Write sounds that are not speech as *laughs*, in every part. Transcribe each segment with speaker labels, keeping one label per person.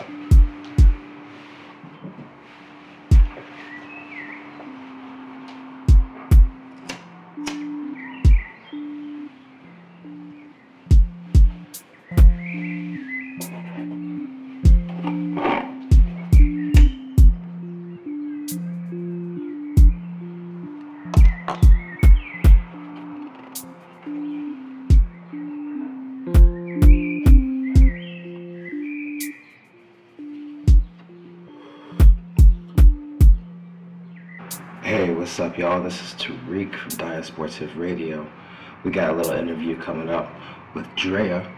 Speaker 1: Bye. Hey, what's up, y'all? This is Tarik from Diasportif Radio. We got a little interview coming up with Drea,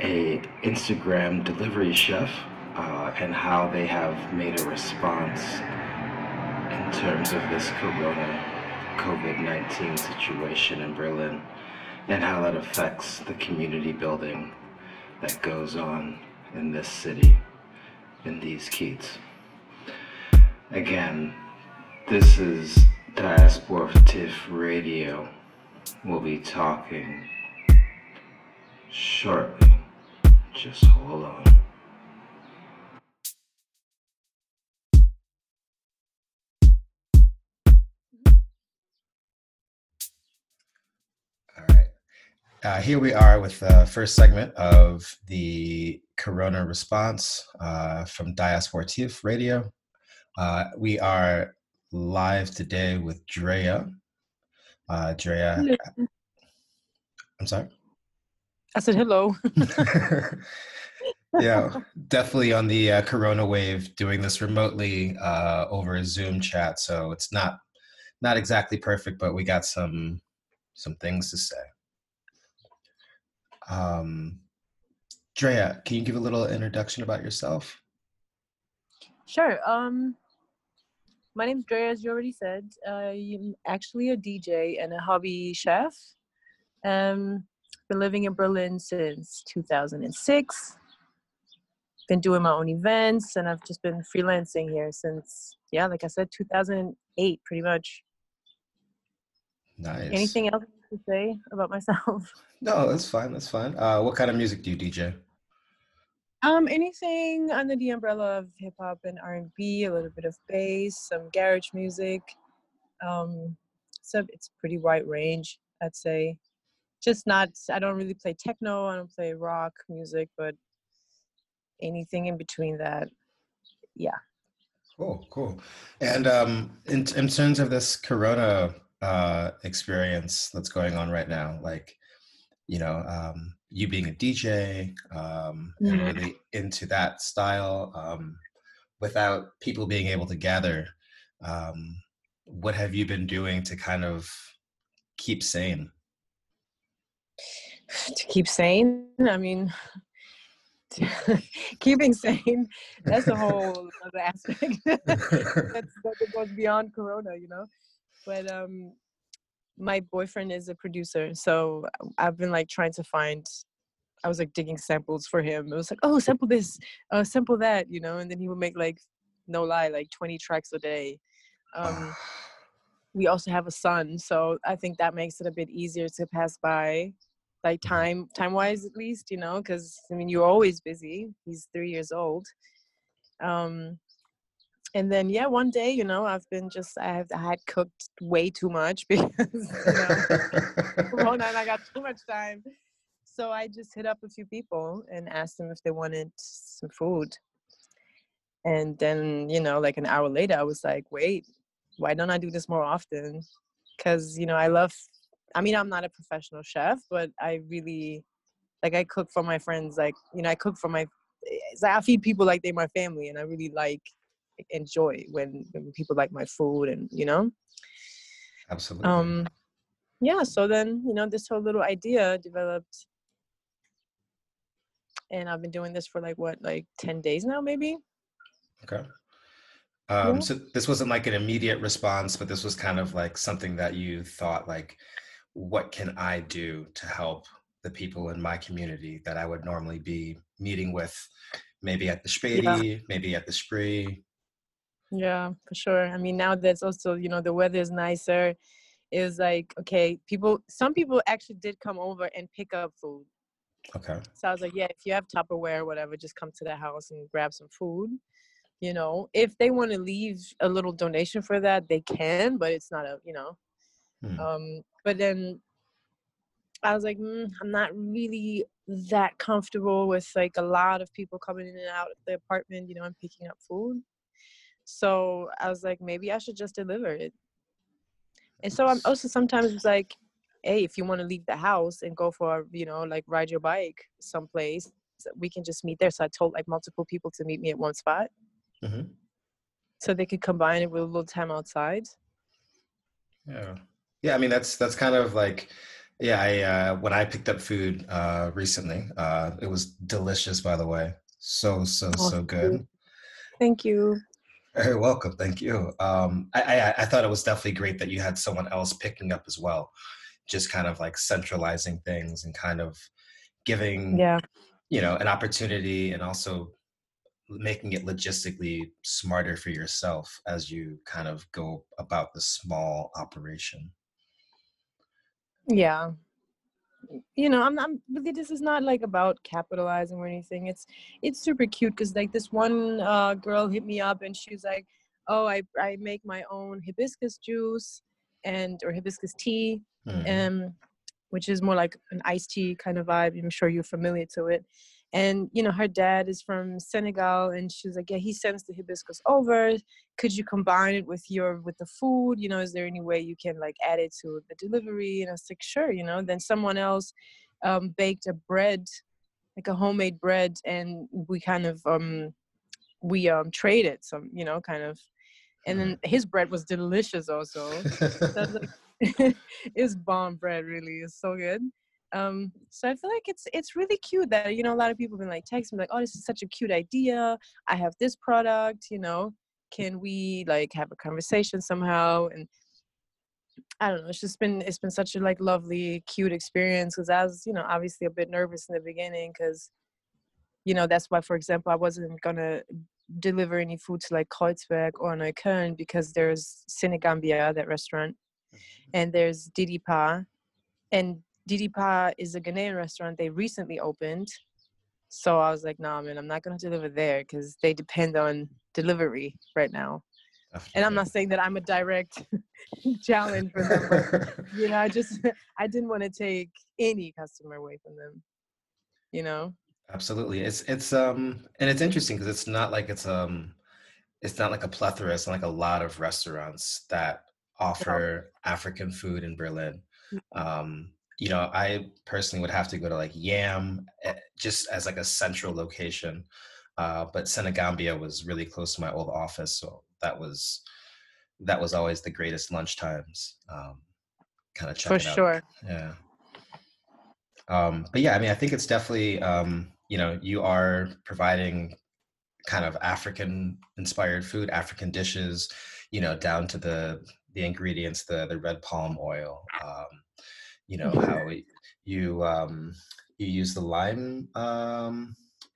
Speaker 1: a Instagram delivery chef, uh, and how they have made a response in terms of this Corona COVID-19 situation in Berlin, and how that affects the community building that goes on in this city, in these kids. Again, this is Diasportif Radio. We'll be talking shortly. Just hold on.
Speaker 2: All right. Uh, here we are with the first segment of the Corona response uh, from Diasportif Radio. Uh, we are live today with Drea. Uh, Drea,
Speaker 3: Hello.
Speaker 2: I'm sorry.
Speaker 3: I said hello. *laughs*
Speaker 2: yeah, definitely on the uh, Corona wave, doing this remotely uh, over a Zoom chat. So it's not not exactly perfect, but we got some some things to say. Um, Drea, can you give a little introduction about yourself?
Speaker 3: Sure. Um, my name's Drea, as you already said. I'm actually a DJ and a hobby chef. Um, been living in Berlin since 2006. Been doing my own events, and I've just been freelancing here since, yeah, like I said, 2008, pretty much.
Speaker 2: Nice.
Speaker 3: Anything else to say about myself?
Speaker 2: No, that's fine. That's fine. Uh, what kind of music do you DJ?
Speaker 3: Um, anything under the umbrella of hip hop and R and B, a little bit of bass, some garage music. Um, so it's pretty wide range, I'd say. Just not. I don't really play techno. I don't play rock music, but anything in between that. Yeah.
Speaker 2: Cool, cool. And um, in in terms of this Corona uh, experience that's going on right now, like you know, um, you being a DJ um, and
Speaker 3: Mhm.
Speaker 2: really into that style, um, without people being able to gather, um, what have you been doing to kind of keep sane? *sighs*
Speaker 3: to keep sane. I mean, *laughs* keeping sane. That's a whole *laughs* other aspect. *laughs* that's that goes beyond Corona, you know. But um, my boyfriend is a producer, so I've been like trying to find. I was like digging samples for him. It was like, oh, sample this, uh, sample that, you know, and then he would make like, no lie, like 20 tracks a day. Um, we also have a son so i think that makes it a bit easier to pass by like time time wise at least you know because i mean you're always busy he's three years old um and then yeah one day you know i've been just i have i had cooked way too much *laughs* because you know i got too much time so i just hit up a few people and asked them if they wanted some food and then you know like an hour later i was like wait why don't I do this more often? Because you know, I love. I mean, I'm not a professional chef, but I really like. I cook for my friends. Like you know, I cook for my. Eh, I feed people like they're my family, and I really like enjoy when, when people like my food, and you know.
Speaker 2: Absolutely.
Speaker 3: Um, yeah. So then you know, this whole little idea developed, and I've been doing this for like what, like ten days now, maybe.
Speaker 2: Okay. Um,
Speaker 3: Yeah.
Speaker 2: So this wasn't like an immediate response, but this was kind of like something that you thought like, what can I do to help the people in my community that I would normally be meeting with, maybe at the Späti, maybe at the Spree.
Speaker 3: Yeah, for sure. I mean, now that's also, you know, the weather is nicer. Is like, okay, people, some people actually did come over and pick up food.
Speaker 2: Okay.
Speaker 3: So I was like, yeah, if you have Tupperware or whatever, just come to the house and grab some food. You know, if they want to leave a little donation for that, they can, but it's not a, you know.
Speaker 2: Hmm.
Speaker 3: Um, but then I was like, mm, I'm not really that comfortable with like a lot of people coming in and out of the apartment, you know, and picking up food. So I was like, maybe I should just deliver it. And so I'm also sometimes it's like, hey, if you want to leave the house and go for, you know, like ride your bike someplace, we can just meet there. So I told like multiple people to meet me at one spot
Speaker 2: hmm
Speaker 3: so they could combine it with a little time outside.
Speaker 2: Yeah. Yeah. I mean, that's that's kind of like, yeah. I uh, when I picked up food uh, recently, uh, it was delicious. By the way, so so so good.
Speaker 3: Thank you.
Speaker 2: Very welcome. Thank you. Um, I, I I thought it was definitely great that you had someone else picking up as well, just kind of like centralizing things and kind of giving
Speaker 3: Yeah.
Speaker 2: you know an opportunity and also making it logistically smarter for yourself as you kind of go about the small operation.
Speaker 3: Yeah. You know, I'm, I'm this is not like about capitalizing or anything. It's, it's super cute because like this one uh, girl hit me up and she's like, oh, I, I make my own hibiscus juice and, or hibiscus tea.
Speaker 2: Mhm.
Speaker 3: um, which is more like an iced tea kind of vibe. I'm sure you're familiar to it. And you know, her dad is from Senegal, and she's like, "Yeah, he sends the hibiscus over. Could you combine it with your with the food? You know, is there any way you can like add it to the delivery?" And I was like, "Sure." You know, then someone else um, baked a bread, like a homemade bread, and we kind of um, we um, traded some, you know, kind of. And then his bread was delicious also that's like *laughs* *laughs* it's bomb bread really it's so good um so i feel like it's it's really cute that you know a lot of people have been like text me like oh this is such a cute idea. I have this product you know. Can we like have a conversation somehow? And i don't know it's just been it's been such a like lovely cute experience because i was you know obviously a bit nervous in the beginning because you know that's why for example i wasn't gonna deliver any food to like Kreuzberg or Neukölln because there's Senegambia, that restaurant, and there's Didi Pa. And Didi Pa is a Ghanaian restaurant they recently opened. So I was like, nah, man, I'm not going to deliver there because they depend on delivery right now. And I'm not saying that I'm a direct *laughs* challenge for them, but, you know, I just, *laughs* I didn't want to take any customer away from them, you know?
Speaker 2: Absolutely. It's it's um and it's interesting because it's not like it's um it's not like a plethora, it's like a lot of restaurants that offer African food in Berlin. Um, you know, I personally would have to go to like Yam eh, just as like a central location. Uh, but Senegambia was really close to my old office, so that was that was always the greatest lunch times. Um, kind of check
Speaker 3: For
Speaker 2: it out.
Speaker 3: sure.
Speaker 2: Yeah. Um, but yeah, I mean, I think it's definitely, um, you know, you are providing kind of African inspired food, African dishes, you know, down to the the ingredients, the the red palm oil. Um, you know how it- you um, you use the lime um,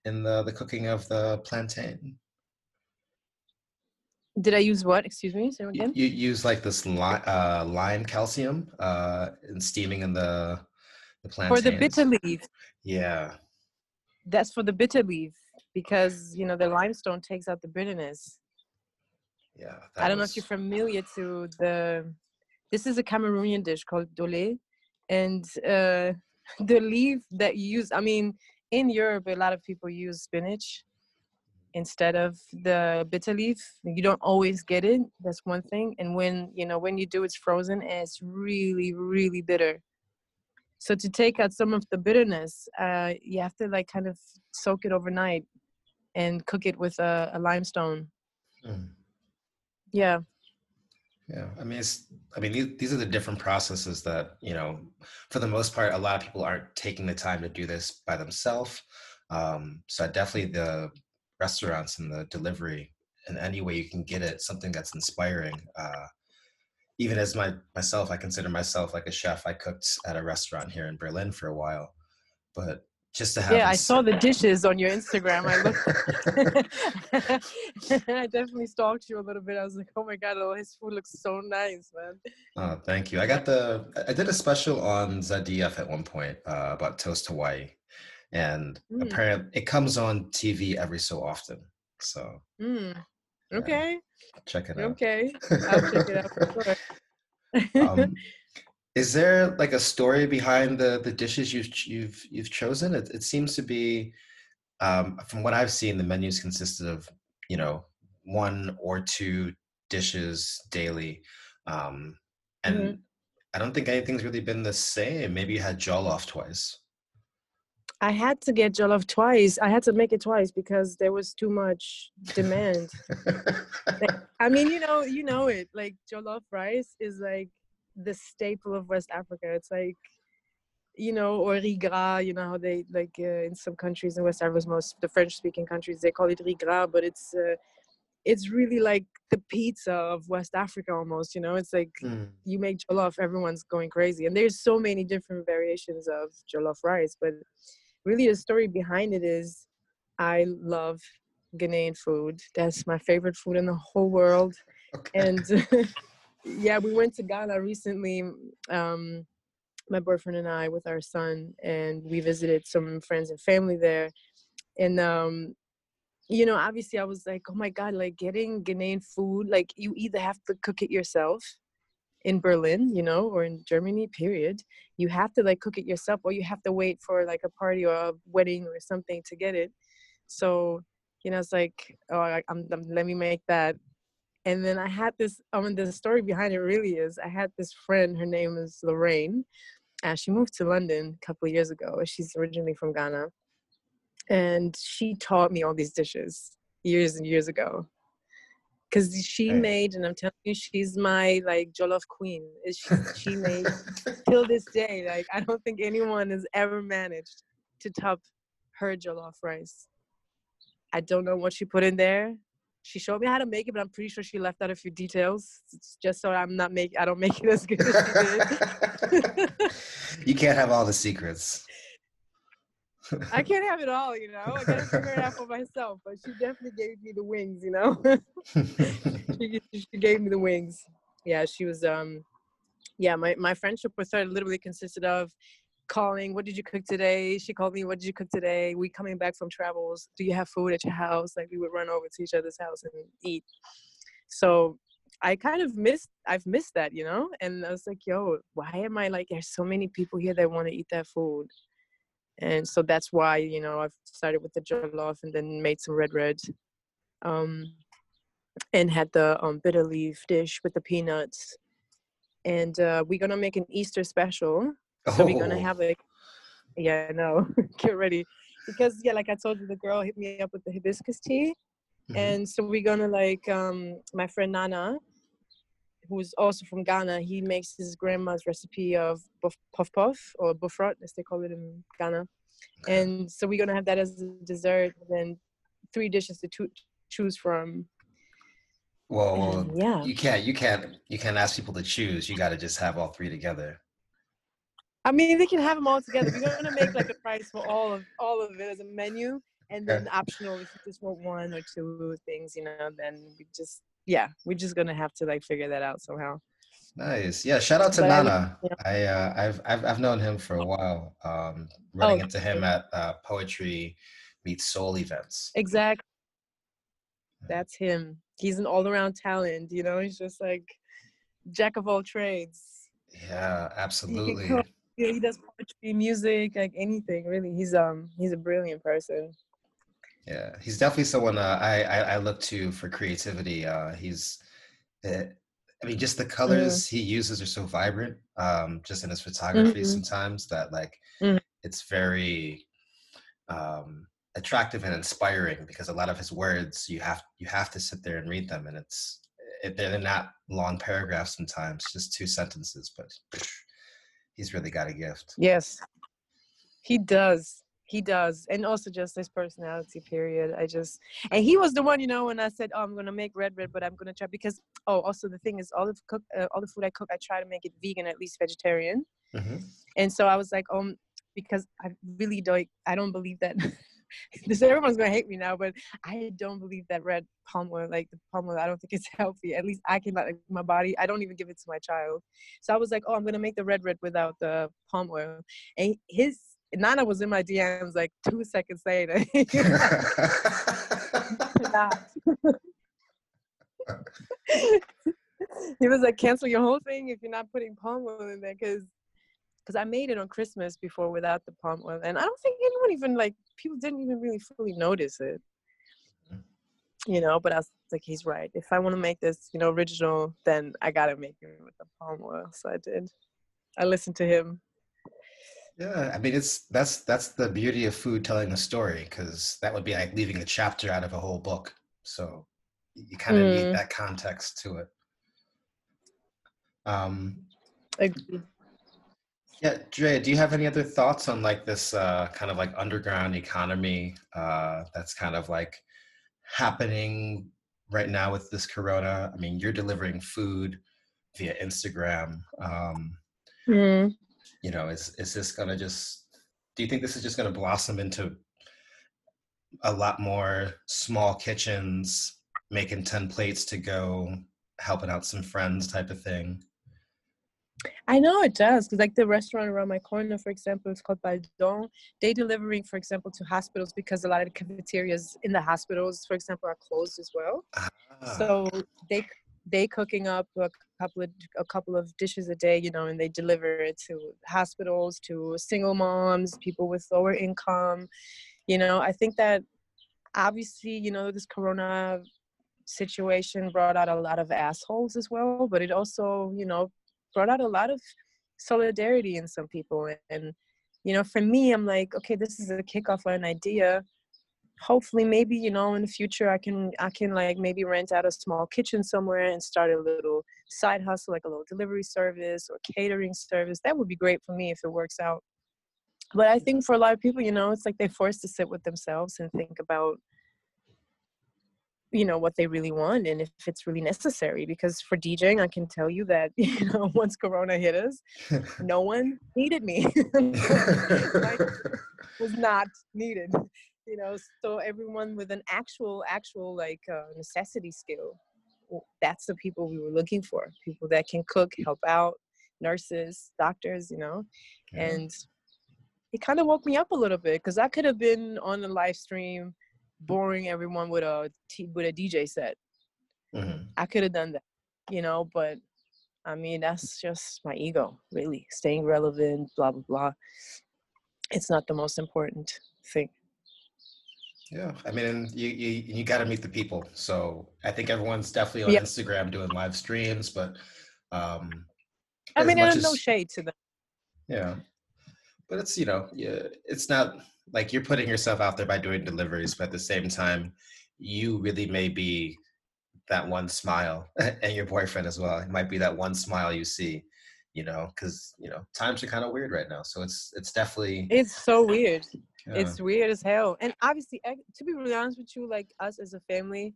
Speaker 2: in the the cooking of the plantain.
Speaker 3: Did I use what? Excuse me. Say it
Speaker 2: You,
Speaker 3: again.
Speaker 2: you use like this lime, uh, lime calcium uh, in steaming in the the
Speaker 3: plantain.
Speaker 2: For
Speaker 3: the bitter leaf.
Speaker 2: Yeah.
Speaker 3: That's for the bitter leaf because you know the limestone takes out the bitterness.
Speaker 2: Yeah.
Speaker 3: I don't know if you're familiar to the. This is a Cameroonian dish called ndolé, and uh, *laughs* the leaf that you use. I mean, in Europe, a lot of people use spinach instead of the bitter leaf. You don't always get it. That's one thing. And when you know when you do, it's frozen and it's really, really bitter. So to take out some of the bitterness, uh, you have to like kind of soak it overnight and cook it with a, a limestone.
Speaker 2: Mm.
Speaker 3: Yeah.
Speaker 2: Yeah, I mean, it's. I mean, these, are the different processes that you know, for the most part, a lot of people aren't taking the time to do this by themselves. Um, so definitely the restaurants and the delivery, in any way you can get it, something that's inspiring. Uh, even as my myself, I consider myself like a chef. I cooked at a restaurant here in Berlin for a while, but just to have
Speaker 3: Yeah, I saw the dishes on your Instagram. I looked. *laughs* *laughs* I definitely stalked you a little bit. I was like, oh my god, oh, his food looks so nice, man.
Speaker 2: Oh, thank you. I got the. I did a special on Zadiev at one point uh, about Toast Hawaii, and
Speaker 3: Mm.
Speaker 2: apparently it comes on TV every so often. So
Speaker 3: Mm.
Speaker 2: Yeah.
Speaker 3: Okay.
Speaker 2: check it out.
Speaker 3: Okay. I'll check it out for *laughs* sure.
Speaker 2: um, is there like a story behind the the dishes you've you've you've chosen? It, it seems to be, um, from what I've seen, the menus consisted of you know one or two dishes daily, um, and
Speaker 3: Mhm.
Speaker 2: I don't think anything's really been the same. Maybe you had jollof twice.
Speaker 3: I had to get jollof twice. I had to make it twice because there was too much demand. I mean, you know, you know it. Like jollof rice is like the staple of West Africa. It's like, you know, or riz gras. You know how they like uh, in some countries in West Africa, most the French-speaking countries, they call it riz gras, but it's uh, it's really like the pizza of West Africa almost. You know, it's like
Speaker 2: Mm.
Speaker 3: you make jollof, everyone's going crazy, and there's so many different variations of jollof rice. But really, the story behind it is, I love Ghanaian food. That's my favorite food in the whole world
Speaker 2: Okay.
Speaker 3: and *laughs* *laughs* yeah we went to ghana recently um my boyfriend and i with our son and we visited some friends and family there and um you know obviously i was like oh my god like getting ghanaian food like you either have to cook it yourself in berlin you know or in germany period. You have to like cook it yourself or you have to wait for like a party or a wedding or something to get it. So you know it's like oh I'm, I'm let me make that and then I had this. I mean, the story behind it really is I had this friend. Her name is Lorraine. Uh, she moved to London a couple of years ago. She's originally from Ghana, and she taught me all these dishes years and years ago. Cause she
Speaker 2: Okay.
Speaker 3: made, and I'm telling you, she's my like jollof queen. She she made *laughs* till this day. Like I don't think anyone has ever managed to top her jollof rice. I don't know what she put in there. She showed me how to make it, but I'm pretty sure she left out a few details s- just so I'm not make I don't make it as good as she did. *laughs*
Speaker 2: you can't have all the secrets.
Speaker 3: I can't have it all, you know. I gotta figure it out for myself. But she definitely gave me the wings, you know. *laughs* she, she gave me the wings. Yeah, she was um yeah, my, my friendship with her literally consisted of calling, what did you cook today? She called me, what did you cook today? We coming back from travels. Do you have food at your house? Like we would run over to each other's house and eat. So I kind of missed I've missed that, you know? And I was like, yo, why am I like there's so many people here that want to eat that food? And so that's why, you know, I've started with the jollof and then made some red red. Um and had the um, bitter leaf dish with the peanuts. And uh, we're gonna make an Easter special. So we're gonna
Speaker 2: Oh.
Speaker 3: have a yeah, no, *laughs* get ready. Because yeah, like I told you, the girl hit me up with the hibiscus tea.
Speaker 2: Mhm.
Speaker 3: And so we're gonna like um my friend Nana, who's also from Ghana, he makes his grandma's recipe of buff, puff puff or bofrot, as they call it in Ghana. And so we're gonna have that as a dessert, and then three dishes to choo- choose from.
Speaker 2: Well, well,
Speaker 3: yeah,
Speaker 2: you can't you can't you can't ask people to choose. You got to just have all three together.
Speaker 3: I mean they can have them all together. We're gonna make like a price for all of all of it as a menu, and then optional if you just want one or two things, you know. Then we just yeah, we're just gonna have to like figure that out somehow.
Speaker 2: Nice. Yeah. Shout out to
Speaker 3: But
Speaker 2: Nana.
Speaker 3: yeah.
Speaker 2: I uh, I've, I've I've known him for a while. Um, running
Speaker 3: Oh,
Speaker 2: into him at uh, poetry meets soul events.
Speaker 3: Exactly. That's him. He's an all-around talent. You know, he's just like jack of all trades.
Speaker 2: Yeah, absolutely.
Speaker 3: cook. Yeah, he does poetry, music, like anything. Really, he's um he's a brilliant person.
Speaker 2: Yeah, he's definitely someone uh, I, I I look to for creativity. Uh, he's, uh, I mean, just the colors he uses are so vibrant. Um, just in his photography,
Speaker 3: Mhm.
Speaker 2: sometimes that like
Speaker 3: Mhm.
Speaker 2: it's very um, attractive and inspiring because a lot of his words you have you have to sit there and read them, and it's it, they're not long paragraphs sometimes, just two sentences, but he's really got a gift.
Speaker 3: Yes, he does. He does, and also just his personality. Period. I just and he was the one, you know, when I said, "Oh, I'm gonna make red red," but I'm gonna try because oh, also the thing is, all the cook, uh, all the food I cook, I try to make it vegan, at least vegetarian.
Speaker 2: hmm
Speaker 3: And so I was like, um, because I really don't, I don't believe that. *laughs* *laughs* this everyone's gonna hate me now, but I don't believe that red palm oil, like the palm oil, I don't think it's *laughs* healthy. At least I can like my body. I don't even give it to my child. So I was like, oh, I'm gonna make the red red without the palm oil. And his Nana was in my DMs like two seconds later. *laughs* he was like, cancel your whole thing if you're not putting palm oil in there, because because I made it on Christmas before without the palm oil, and I don't think anyone even like people didn't even really fully notice it. Mm. You know, but I was like, he's right. If I want to make this, you know, original, then I gotta make it with the palm oil. So I did. I listened to him.
Speaker 2: Yeah, I mean, it's that's that's the beauty of food telling a story because that would be like leaving a chapter out of a whole book. So you kind of mm. need that context to it. Um, yeah, Drea, do you have any other thoughts on like this uh, kind of like underground economy uh, that's kind of like happening right now with this corona? I mean, you're delivering food via Instagram. Um, mm. You know, is is this gonna just? Do you think this is just gonna blossom into a lot more small kitchens making ten plates to go, helping out some friends type of thing?
Speaker 3: I know it does because, like the restaurant around my corner, for example, it's called Baldon. They delivering, for example, to hospitals because a lot of the cafeterias in the hospitals, for example, are closed as well. Ah. So they they cooking up a couple of a couple of dishes a day, you know, and they deliver it to hospitals, to single moms, people with lower income. You know, I think that obviously, you know, this Corona situation brought out a lot of assholes as well, but it also, you know, brought out a lot of solidarity in some people. And, you know, for me, I'm like, okay, this is a kickoff for an idea. Hopefully, maybe you know, in the future, I can I can like maybe rent out a small kitchen somewhere and start a little side hustle, like a little delivery service or catering service. That would be great for me if it works out. But I think for a lot of people, you know, it's like they're forced to sit with themselves and think about you know what they really want and if it's really necessary because for djing i can tell you that *laughs* you know once corona hit us *laughs* no one needed me *laughs* was not needed you know so everyone with an actual actual like uh, necessity skill that's the people we were looking for people that can cook help out nurses doctors you know yeah. and it kind of woke me up a little bit because i could have been on the live stream boring everyone with a with a DJ set. Mm-hmm. I could have done that, you know, but I mean that's just my ego, really. Staying relevant, blah blah blah. It's not the most important thing.
Speaker 2: Yeah, I mean, you you, you got to meet the people. So I think everyone's definitely on yeah. Instagram doing live streams, but um,
Speaker 3: I mean, there's no shade to them.
Speaker 2: Yeah, but it's you know, yeah, it's not like you're putting yourself out there by doing deliveries, but at the same time, you really may be that one smile *laughs* and your boyfriend as well. It might be that one smile you see, you know, because you know times are kind of weird right now. So it's it's definitely
Speaker 3: it's so weird. Yeah. It's weird as hell. And obviously, to be really honest with you, like us as a family,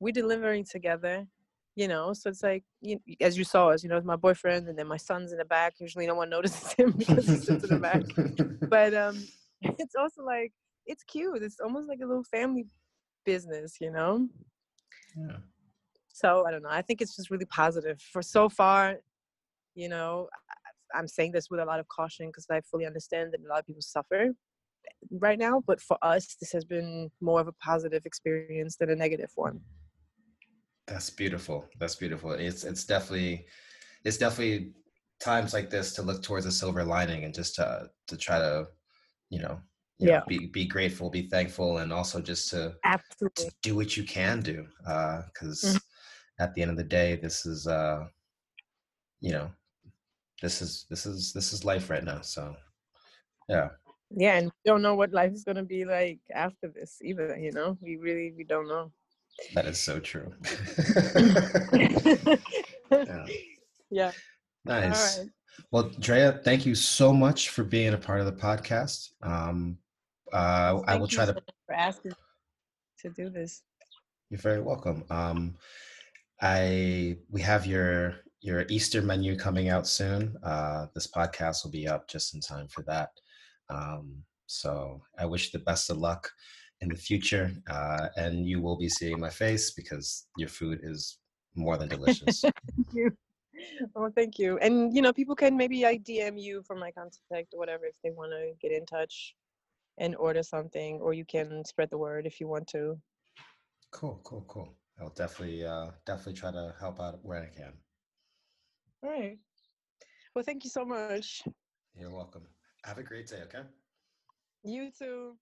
Speaker 3: we're delivering together. You know, so it's like you, as you saw us, you know, my boyfriend and then my son's in the back. Usually, no one *laughs* notices him because he sits in the back. *laughs* But um, *laughs* it's also like it's cute. It's almost like a little family business, you know. Yeah. So I don't know. I think it's just really positive for so far. You know, I'm saying this with a lot of caution because I fully understand that a lot of people suffer right now. But for us, this has been more of a positive experience than a negative one.
Speaker 2: That's beautiful. That's beautiful. It's it's definitely it's definitely times like this to look towards a silver lining and just to to try to you know, you yeah. Know, be be grateful, be thankful, and also just to,
Speaker 3: Absolutely.
Speaker 2: To do what you can do. Because uh, mm-hmm. at the end of the day, this is uh, you know, this is this is this is life right now. So yeah.
Speaker 3: Yeah, and we don't know what life is gonna be like after this either. You know, we really we don't know.
Speaker 2: That is so true. *laughs* *laughs*
Speaker 3: yeah. yeah.
Speaker 2: Nice. Well, Drea, thank you so much for being a part of the podcast. Um, uh, I will try to
Speaker 3: for asking to do this.
Speaker 2: You're very welcome. Um, I we have your your Easter menu coming out soon. Uh, this podcast will be up just in time for that. Um, so I wish the best of luck in the future, uh, and you will be seeing my face because your food is more than delicious. *laughs*
Speaker 3: Thank you. Oh, thank you. And you know, people can maybe I DM you for my contact or whatever if they want to get in touch and order something, or you can spread the word if you want to.
Speaker 2: Cool, cool, cool. I'll definitely, uh, definitely try to help out where I can.
Speaker 3: All right. Well, thank you so much.
Speaker 2: You're welcome. Have a great day. Okay.
Speaker 3: You too.